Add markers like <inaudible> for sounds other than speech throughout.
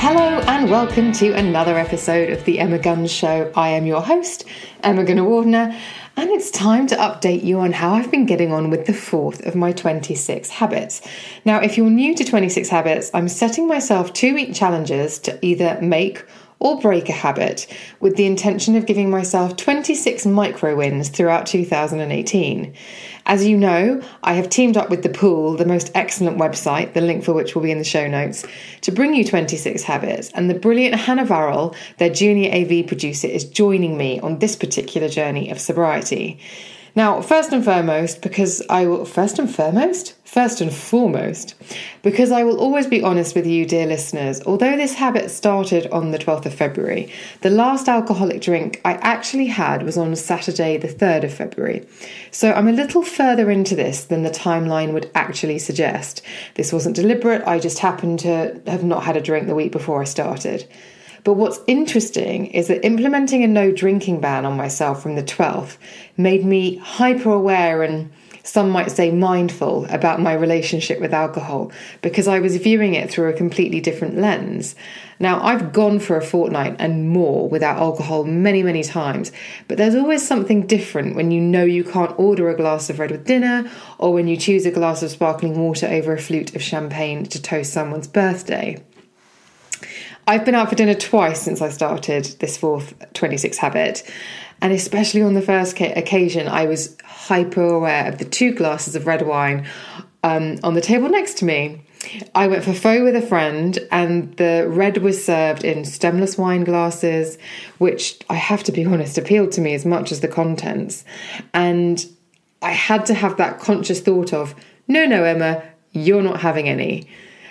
Hello and welcome to another episode of the Emma Guns Show. I am your host, Emma Gunavardhana, and it's time to update you on how I've been getting on with the fourth of my 26 habits. Now, if you're new to 26 habits, I'm setting myself two week challenges to either make or break a habit with the intention of giving myself 26 micro wins throughout 2018. As you know, I have teamed up with The Pool, the most excellent website, the link for which will be in the show notes, to bring you 26 habits. And the brilliant Hannah Varrall, their junior AV producer, is joining me on this particular journey of sobriety. Now, first and foremost, because I will, first and foremost? First and foremost, because I will always be honest with you, dear listeners, although this habit started on the 12th of February, the last alcoholic drink I actually had was on Saturday, the 3rd of February. So I'm a little further into this than the timeline would actually suggest. This wasn't deliberate, I just happened to have not had a drink the week before I started. But what's interesting is that implementing a no drinking ban on myself from the 12th made me hyper aware and some might say mindful about my relationship with alcohol because I was viewing it through a completely different lens. Now, I've gone for a fortnight and more without alcohol many, many times, but there's always something different when you know you can't order a glass of red with dinner or when you choose a glass of sparkling water over a flute of champagne to toast someone's birthday. I've been out for dinner twice since I started this fourth 26 habit. And especially on the first occasion, I was hyper aware of the two glasses of red wine um, on the table next to me. I went for faux with a friend, and the red was served in stemless wine glasses, which I have to be honest appealed to me as much as the contents. And I had to have that conscious thought of, no, no, Emma, you're not having any.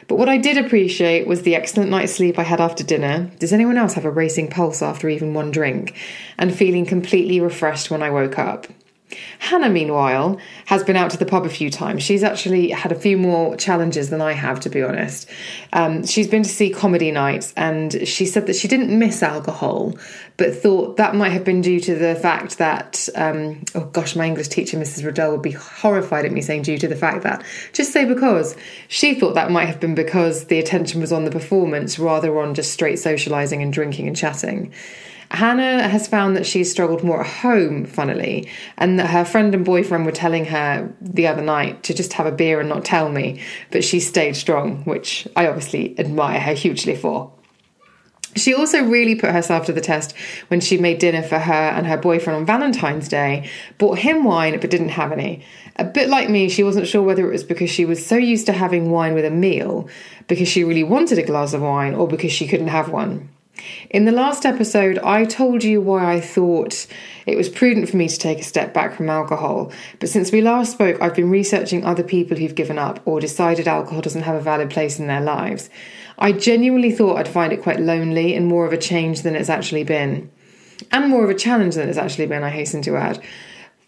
But what I did appreciate was the excellent night's sleep I had after dinner. Does anyone else have a racing pulse after even one drink? And feeling completely refreshed when I woke up. Hannah, meanwhile, has been out to the pub a few times. She's actually had a few more challenges than I have, to be honest. Um, she's been to see comedy nights and she said that she didn't miss alcohol, but thought that might have been due to the fact that, um, oh gosh, my English teacher, Mrs. Riddell, would be horrified at me saying due to the fact that. Just say because. She thought that might have been because the attention was on the performance rather on just straight socialising and drinking and chatting. Hannah has found that she's struggled more at home, funnily, and that her friend and boyfriend were telling her the other night to just have a beer and not tell me, but she stayed strong, which I obviously admire her hugely for. She also really put herself to the test when she made dinner for her and her boyfriend on Valentine's Day, bought him wine but didn't have any. A bit like me, she wasn't sure whether it was because she was so used to having wine with a meal, because she really wanted a glass of wine, or because she couldn't have one. In the last episode, I told you why I thought it was prudent for me to take a step back from alcohol. But since we last spoke, I've been researching other people who've given up or decided alcohol doesn't have a valid place in their lives. I genuinely thought I'd find it quite lonely and more of a change than it's actually been. And more of a challenge than it's actually been, I hasten to add.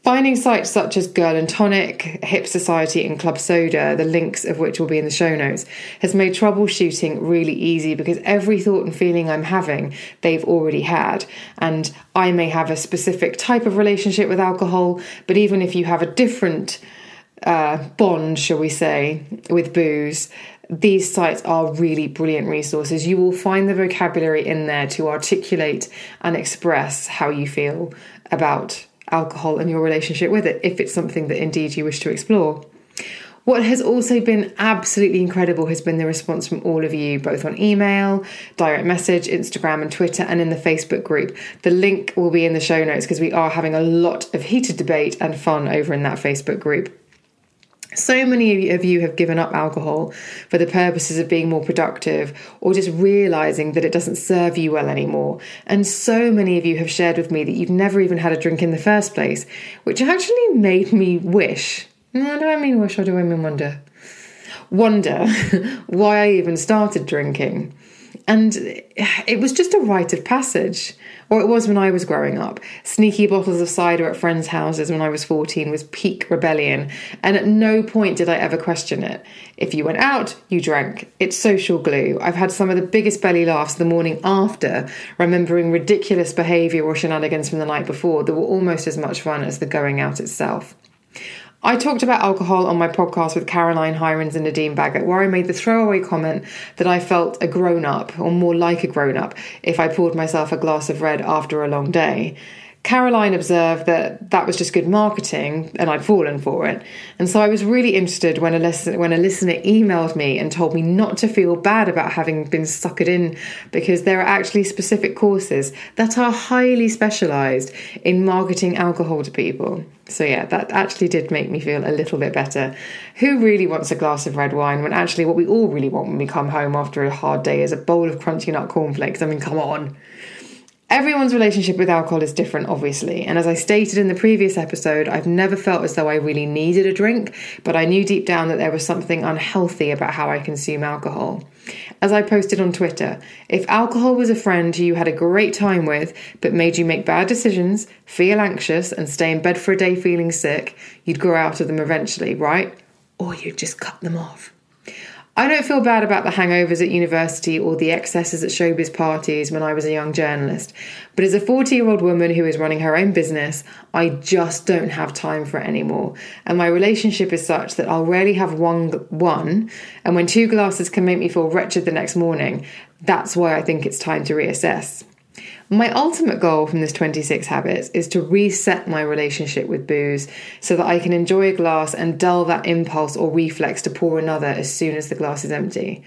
Finding sites such as Girl and Tonic, Hip Sobriety, and Club Soda, the links of which will be in the show notes, has made troubleshooting really easy because every thought and feeling I'm having, they've already had. And I may have a specific type of relationship with alcohol, but even if you have a different uh, bond, shall we say, with booze, these sites are really brilliant resources. You will find the vocabulary in there to articulate and express how you feel about alcohol and your relationship with it, if it's something that indeed you wish to explore. What has also been absolutely incredible has been the response from all of you, both on email, direct message, Instagram, and Twitter, and in the Facebook group. The link will be in the show notes because we are having a lot of heated debate and fun over in that Facebook group. So many of you have given up alcohol for the purposes of being more productive or just realizing that it doesn't serve you well anymore. And so many of you have shared with me that you've never even had a drink in the first place, which actually made me wish. No, do I mean wish or do I mean wonder? Wonder <laughs> why I even started drinking. And it was just a rite of passage. Or it was when I was growing up. Sneaky bottles of cider at friends' houses when I was 14 was peak rebellion, and at no point did I ever question it. If you went out, you drank. It's social glue. I've had some of the biggest belly laughs the morning after, remembering ridiculous behaviour or shenanigans from the night before that were almost as much fun as the going out itself. I talked about alcohol on my podcast with Caroline Hirons and Nadine Baggott, where I made the throwaway comment that I felt a grown up, or more like a grown up, if I poured myself a glass of red after a long day. Caroline observed that that was just good marketing and I'd fallen for it. And so I was really interested when a, listener, when a listener emailed me and told me not to feel bad about having been suckered in because there are actually specific courses that are highly specialized in marketing alcohol to people. So, yeah, that actually did make me feel a little bit better. Who really wants a glass of red wine when actually what we all really want when we come home after a hard day is a bowl of crunchy nut cornflakes? I mean, come on. Everyone's relationship with alcohol is different, obviously, and as I stated in the previous episode, I've never felt as though I really needed a drink, but I knew deep down that there was something unhealthy about how I consume alcohol. As I posted on Twitter, if alcohol was a friend who you had a great time with, but made you make bad decisions, feel anxious, and stay in bed for a day feeling sick, you'd grow out of them eventually, right? Or you'd just cut them off. I don't feel bad about the hangovers at university or the excesses at showbiz parties when I was a young journalist, but as a 40 year old woman who is running her own business, I just don't have time for it anymore. And my relationship is such that I'll rarely have one, one, and when two glasses can make me feel wretched the next morning, that's why I think it's time to reassess. My ultimate goal from this 26 habits is to reset my relationship with booze so that I can enjoy a glass and dull that impulse or reflex to pour another as soon as the glass is empty.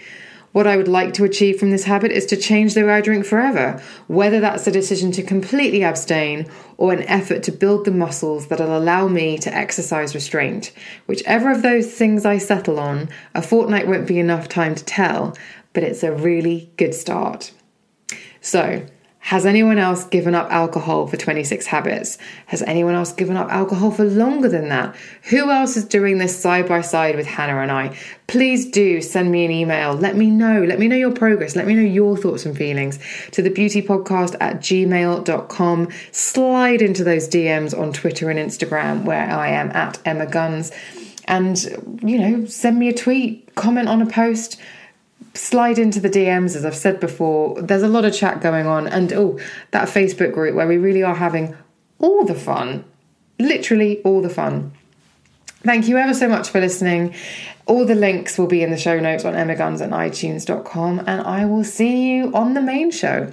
What I would like to achieve from this habit is to change the way I drink forever, whether that's a decision to completely abstain or an effort to build the muscles that'll allow me to exercise restraint. Whichever of those things I settle on, a fortnight won't be enough time to tell, but it's a really good start. So, has anyone else given up alcohol for 26 habits? Has anyone else given up alcohol for longer than that? Who else is doing this side by side with Hannah and I? Please do send me an email. Let me know. Let me know your progress. Let me know your thoughts and feelings to the beautypodcast at gmail.com. Slide into those DMs on Twitter and Instagram where I am at Emma Guns. And, you know, send me a tweet, comment on a post slide into the DMs, as I've said before. There's a lot of chat going on, and oh, that Facebook group where we really are having all the fun literally all the fun. Thank you ever so much for listening. All the links will be in the show notes on emmaguns and itunes.com, and I will see you on the main show.